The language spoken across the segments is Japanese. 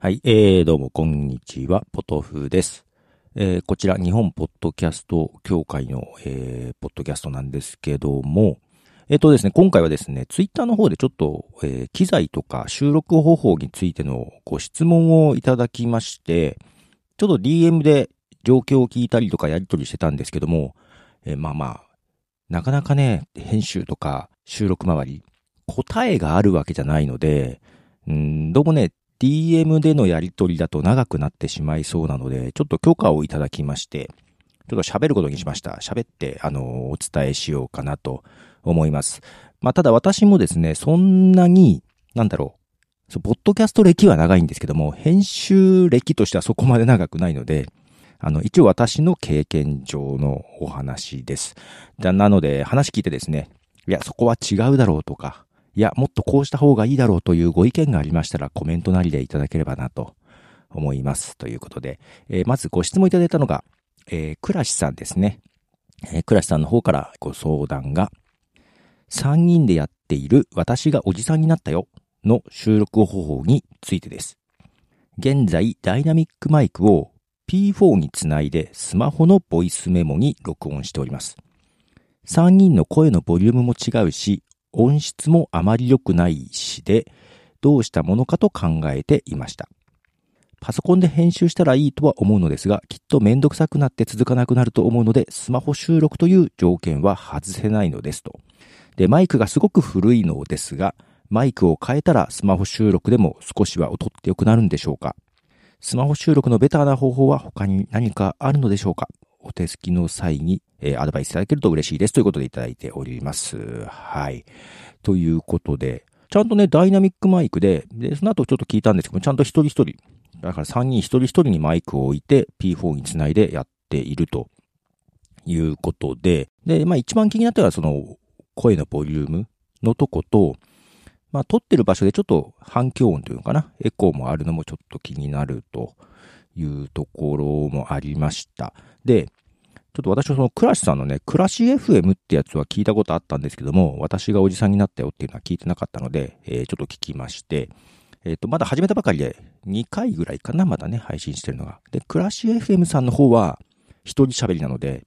はい、えー、どうも、こんにちは、ポトフです。えー、こちら、日本ポッドキャスト協会の、えー、ポッドキャストなんですけども、えっ、とですね、今回はですね、ツイッターの方でちょっと、えー、機材とか収録方法についてのご質問をいただきまして、ちょっと DM で状況を聞いたりとかやり取りしてたんですけども、えーまあまあ、なかなかね、編集とか収録周り、答えがあるわけじゃないので、うん、どうもね、DM でのやり取りだと長くなってしまいそうなので、ちょっと許可をいただきまして、ちょっと喋ることにしました。喋って、あの、お伝えしようかなと思います。まあ、ただ私もですね、そんなに、なんだろう、そうポッドキャスト歴は長いんですけども、編集歴としてはそこまで長くないので、あの、一応私の経験上のお話です。だなので、話聞いてですね、いや、そこは違うだろうとか、いや、もっとこうした方がいいだろうというご意見がありましたらコメントなりでいただければなと思います。ということで、えーまずご質問いただいたのが、えー、倉しさんですね。えー、倉しさんの方からご相談が、3人でやっている私がおじさんになったよの収録方法についてです。現在、ダイナミックマイクを P4 につないでスマホのボイスメモに録音しております。3人の声のボリュームも違うし、音質もあまり良くないしで、どうしたものかと考えていました。パソコンで編集したらいいとは思うのですが、きっとめんどくさくなって続かなくなると思うので、スマホ収録という条件は外せないのですと。で、マイクがすごく古いのですが、マイクを変えたらスマホ収録でも少しは音って良くなるんでしょうかスマホ収録のベターな方法は他に何かあるのでしょうかお手すきの際に、えーアドバイスいただけると嬉しいですということでいただいております。はい。ということで、ちゃんとね、ダイナミックマイクで、で、その後ちょっと聞いたんですけども、ちゃんと一人一人、だから3人一人一人にマイクを置いて P4 につないでやっているということで、で、まあ一番気になったのはその声のボリュームのとこと、まあ撮ってる場所でちょっと反響音というのかな、エコーもあるのもちょっと気になるというところもありました。で、ちょっと私はそのクラシさんのね、クラシ FM ってやつは聞いたことあったんですけども、私がおじさんになったよっていうのは聞いてなかったので、えーちょっと聞きまして、えっ、と、まだ始めたばかりで2回ぐらいかな、まだね、配信してるのが。で、クラシ FM さんの方は一人喋りなので、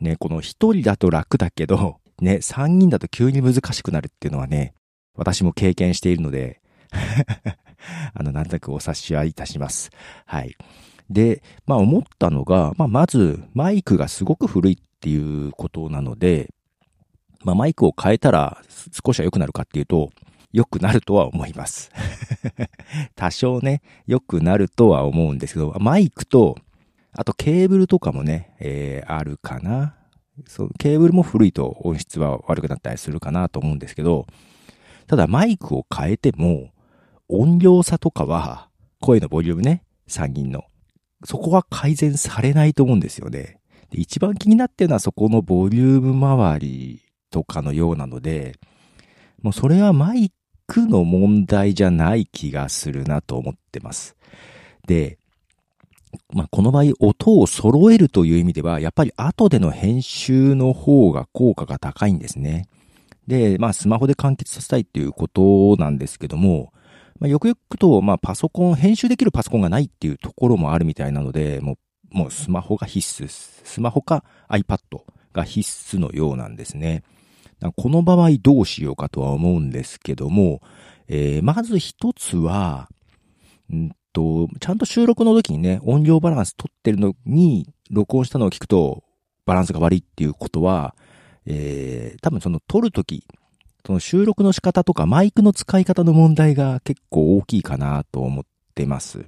ね、この一人だと楽だけど、ね、三人だと急に難しくなるっていうのはね、私も経験しているので、あの、なんとなくお察しはいたします。はい。で、まあ思ったのが、まあまずマイクがすごく古いっていうことなので、まあマイクを変えたら少しは良くなるかっていうと、良くなるとは思います。多少ね、良くなるとは思うんですけど、マイクと、あとケーブルとかもね、えーあるかな。そう、ケーブルも古いと音質は悪くなったりするかなと思うんですけど、ただマイクを変えても、音量差とかは、声のボリュームね、3人の。そこは改善されないと思うんですよね。で一番気になってるのはそこのボリューム周りとかのようなので、もうそれはマイクの問題じゃない気がするなと思ってます。で、まあ、この場合音を揃えるという意味では、やっぱり後での編集の方が効果が高いんですね。で、まあ、スマホで完結させたいっていうことなんですけども、まあ、よくよくと、まあ、パソコン、編集できるパソコンがないっていうところもあるみたいなので、もう、もうスマホが必須。スマホか iPad が必須のようなんですね。この場合どうしようかとは思うんですけども、えーまず一つは、んと、ちゃんと収録の時にね、音量バランス取ってるのに、録音したのを聞くと、バランスが悪いっていうことは、えー多分その撮る時、その収録の仕方とかマイクの使い方の問題が結構大きいかなと思ってます。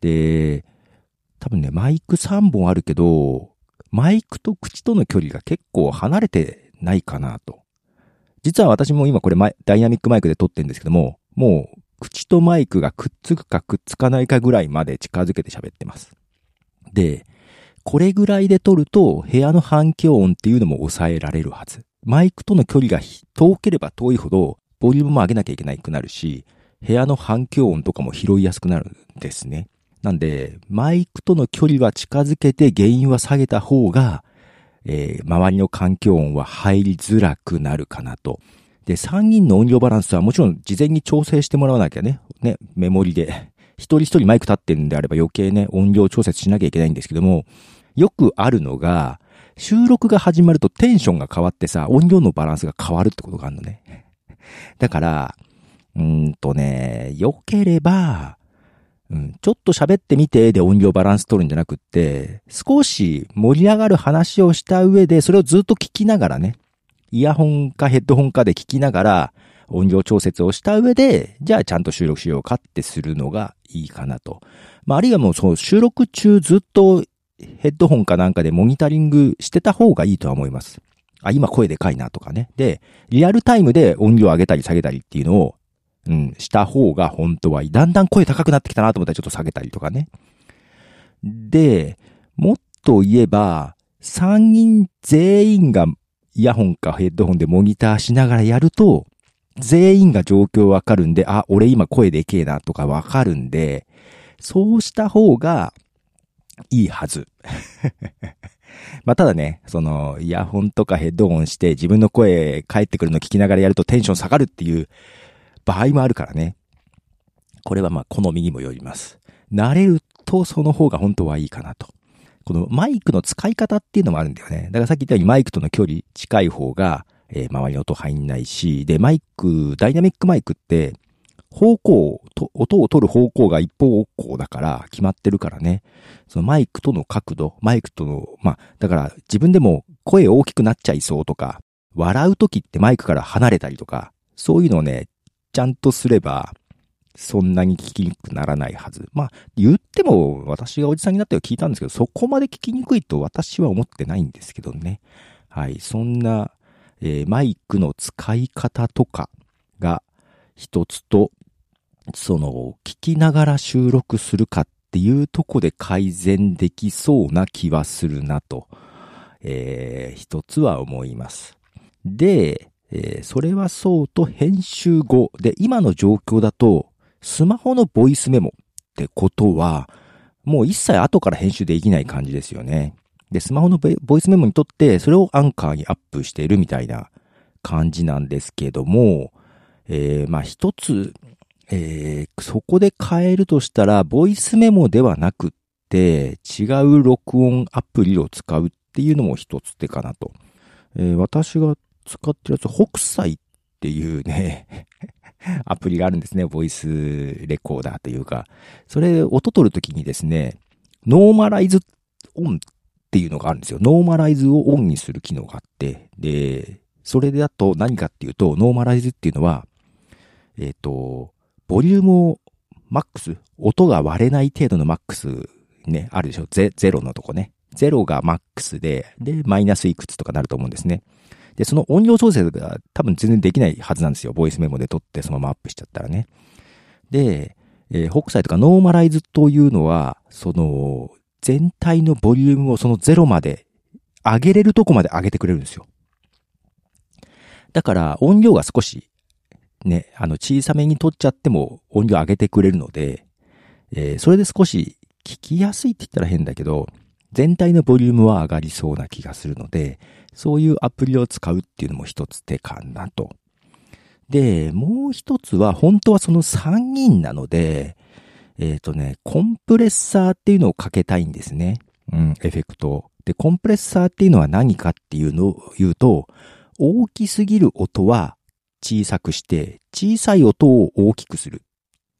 で、多分ね、マイク3本あるけど、マイクと口との距離が結構離れてないかなと。実は私も今これダイナミックマイクで撮ってるんですけども、もう口とマイクがくっつくかくっつかないかぐらいまで近づけて喋ってます。で、これぐらいで撮ると部屋の反響音っていうのも抑えられるはず。マイクとの距離が遠ければ遠いほど、ボリュームも上げなきゃいけなくなるし、部屋の反響音とかも拾いやすくなるんですね。なんで、マイクとの距離は近づけて原因は下げた方が、えー周りの環境音は入りづらくなるかなと。で、3人の音量バランスはもちろん事前に調整してもらわなきゃね、ね、メモリで一人一人マイク立ってるんであれば余計ね、音量調節しなきゃいけないんですけども、よくあるのが、収録が始まるとテンションが変わってさ、音量のバランスが変わるってことがあるのね。だから、うんとね、良ければ、うん、ちょっと喋ってみてで音量バランス取るんじゃなくって、少し盛り上がる話をした上で、それをずっと聞きながらね、イヤホンかヘッドホンかで聞きながら、音量調節をした上で、じゃあちゃんと収録しようかってするのがいいかなと。まあ、あるいはもうそう、収録中ずっとヘッドホンかなんかでモニタリングしてた方がいいとは思います。あ、今声でかいなとかね。で、リアルタイムで音量上げたり下げたりっていうのをうん、した方が本当はいい。だんだん声高くなってきたなと思ったらちょっと下げたりとかね。で、もっと言えば、3人全員がイヤホンかヘッドホンでモニターしながらやると、全員が状況わかるんで、あ、俺今声でけえなとかわかるんで、そうした方がいいはず。まあ、ただね、その、イヤホンとかヘッドホンして自分の声返ってくるの聞きながらやるとテンション下がるっていう場合もあるからね。これはまあ好みにもよります。慣れるとその方が本当はいいかなと。このマイクの使い方っていうのもあるんだよね。だからさっき言ったようにマイクとの距離近い方が、えー、周りの音入んないし、で、マイク、ダイナミックマイクって、方向と、音を取る方向が一方向だから決まってるからね。そのマイクとの角度、マイクとの、まあ、だから自分でも声大きくなっちゃいそうとか、笑う時ってマイクから離れたりとか、そういうのをね、ちゃんとすれば、そんなに聞きにくくならないはず。まあ、言っても私がおじさんになっては聞いたんですけど、そこまで聞きにくいと私は思ってないんですけどね。はい。そんな、えー、マイクの使い方とかが一つと、その、聞きながら収録するかっていうとこで改善できそうな気はするなと、えー、一つは思います。で、えー、それはそうと編集後で今の状況だとスマホのボイスメモってことはもう一切後から編集できない感じですよね。で、スマホのボイスメモにとってそれをアンカーにアップしているみたいな感じなんですけども、えー、まあ一つ、えー、そこで変えるとしたら、ボイスメモではなくって、違う録音アプリを使うっていうのも一つ手かなと。えー、私が使ってるやつ、北斎っていうね アプリがあるんですね。ボイスレコーダーというか。それ、音取るときにですね、ノーマライズオンっっていうのがあるんですよ。ノーマライズをオンにする機能があって、で、それだと何かっていうと、ノーマライズっていうのは、えっ、ー、と、ボリュームをマックス、音が割れない程度のマックスね、あるでしょゼゼロのとこね。ゼロがマックスで、で、マイナスいくつとかなると思うんですね。で、その音量調整が多分全然できないはずなんですよ。ボイスメモで撮ってそのままアップしちゃったらね。で、えー、北斎とかノーマライズというのは、その、全体のボリュームをそのゼロまで、上げれるとこまで上げてくれるんですよ。だから音量が少し、ね、あの小さめに取っちゃっても音量上げてくれるので、えー、それで少し聞きやすいって言ったら変だけど、全体のボリュームは上がりそうな気がするので、そういうアプリを使うっていうのも一つ手かなと。で、もう一つは、本当はその3人なので、えっ、ー、とね、コンプレッサーっていうのをかけたいんですね。うん、エフェクト。で、コンプレッサーっていうのは何かっていうのを言うと、大きすぎる音は小さくして、小さい音を大きくする。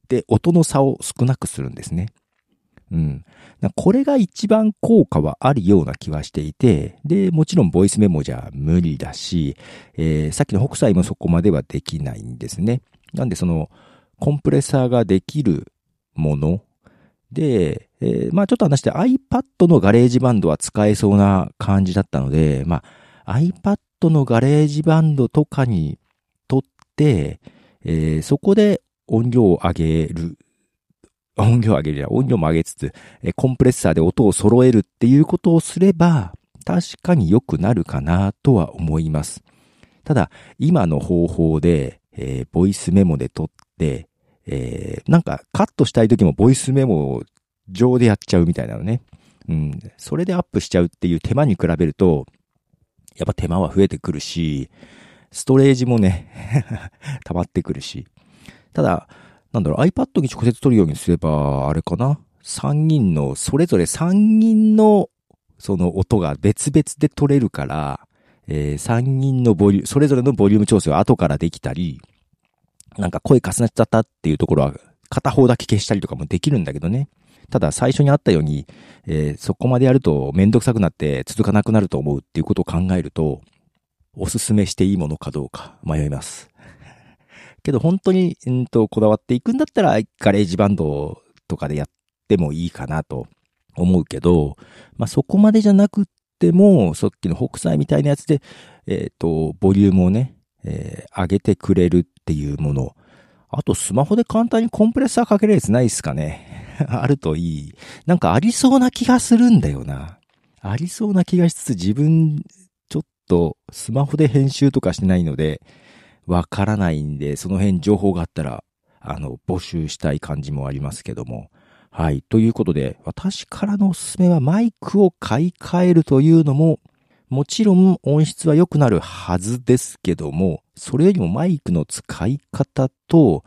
で、音の差を少なくするんですね。うん。これが一番効果はあるような気はしていて、で、もちろんボイスメモじゃ無理だし、えー、さっきの北斎もそこまではできないんですね。なんでその、コンプレッサーができるもので、えー、まあちょっと試して iPad の GarageBand は使えそうな感じだったので、まあ iPad の GarageBand とかに録って、えー、そこで音量を上げる音量を上げるや音量も上げつつ、コンプレッサーで音を揃えるっていうことをすれば、確かに良くなるかなとは思います。ただ、今の方法で、えー、ボイスメモで撮って、えー、なんかカットしたい時もボイスメモ上でやっちゃうみたいなのね。うん。それでアップしちゃうっていう手間に比べると、やっぱ手間は増えてくるし、ストレージもね 溜まってくるし。ただ、なんだろう、iPad に直接取るようにすれば、あれかな ?3 人の、それぞれ3人の、その音が別々で取れるから、えー、3人のボリューム、それぞれのボリューム調整は後からできたり、なんか声重なっちゃったっていうところは、片方だけ消したりとかもできるんだけどね。ただ最初にあったように、えー、そこまでやるとめんどくさくなって続かなくなると思うっていうことを考えると、おすすめしていいものかどうか迷います。けど本当に、うんと、こだわっていくんだったら、 GarageBand とかでやってもいいかなと思うけど、まあ、そこまでじゃなくっても、さっきの北斎みたいなやつで、えっ、ー、と、ボリュームをね、えー、上げてくれるっていうもの。あと、スマホで簡単にコンプレッサーかけるやつないっすかね。あるといい。なんかありそうな気がするんだよな。ありそうな気がしつつ自分、ちょっとスマホで編集とかしてないので、わからないんで、その辺情報があったら、あの、募集したい感じもありますけども。はい。ということで、私からのおすすめはマイクを買い替えるというのも、もちろん音質は良くなるはずですけども、それよりもマイクの使い方と、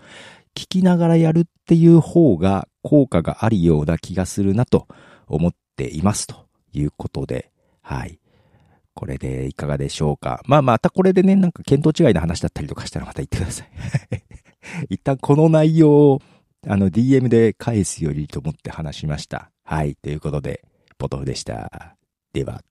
聞きながらやるっていう方が効果があるような気がするなと思っていますということで、はい。これでいかがでしょうか。まあまたこれでね、なんか見当違いな話だったりとかしたらまた言ってください。一旦この内容を、あの DM で返すよりと思って話しました。はい。ということで、ポトフでした。では。